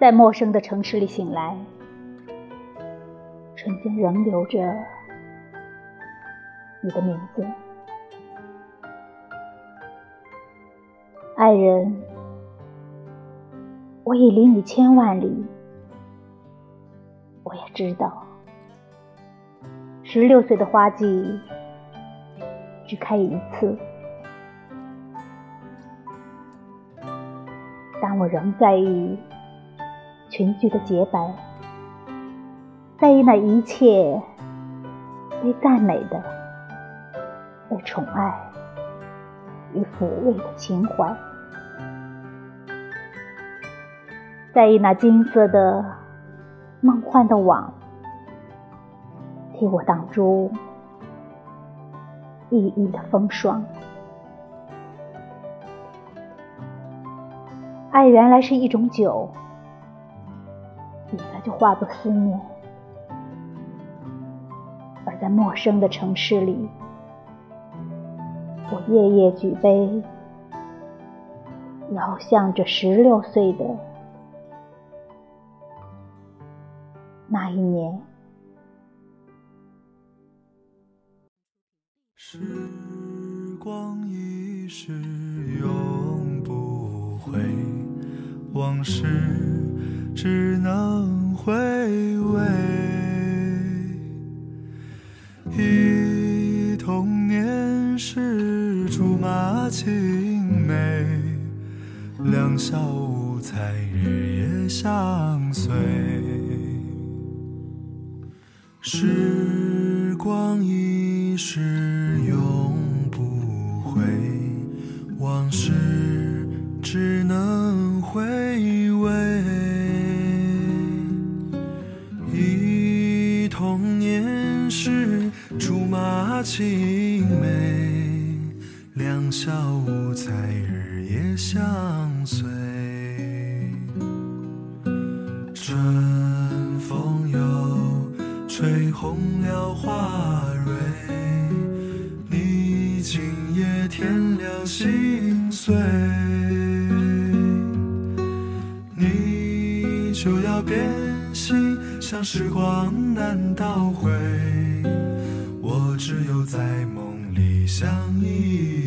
在陌生的城市里醒来，唇间仍留着你的名字，爱人，我已离你千万里。我也知道，十六岁的花季只开一次，但我仍在意。群聚的洁白，在意那一切被赞美的、被宠爱与抚慰的情怀，在意那金色的梦幻的网，替我挡住熠熠的风霜。爱原来是一种酒。就化作思念，而在陌生的城市里，我夜夜举杯，遥向着十六岁的那一年。时光一逝永不回，往事。只能回味，忆童年时竹马青梅，两小无猜日夜相随。时光一逝永不回，往事只能回味。青梅，两小无猜，日夜相随。春风又吹红了花蕊，你今夜添了心碎，你就要变心，像时光难倒回。只有在梦里相依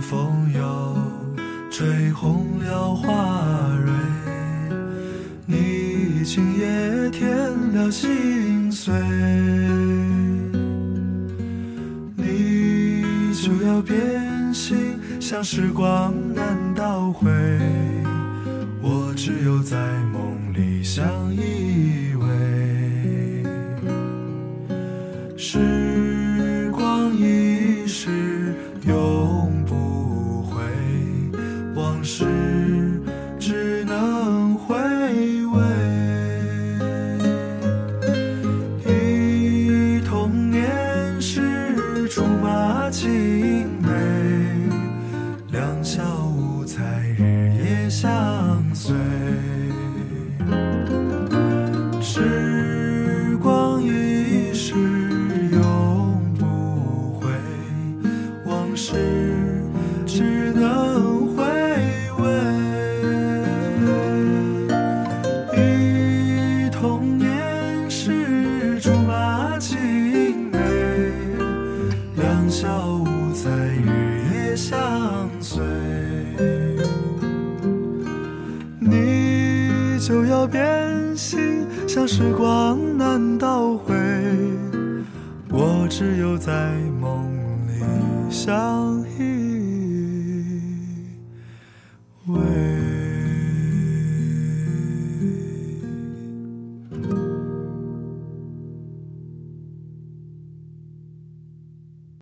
风又吹红了花蕊，你已经也添了心碎，你就要变心，像时光难倒回，我只有在梦里相依。往事只能回味。忆童年时竹马青小屋在日夜相随你就要变心像时光难倒回我只有在梦里相依偎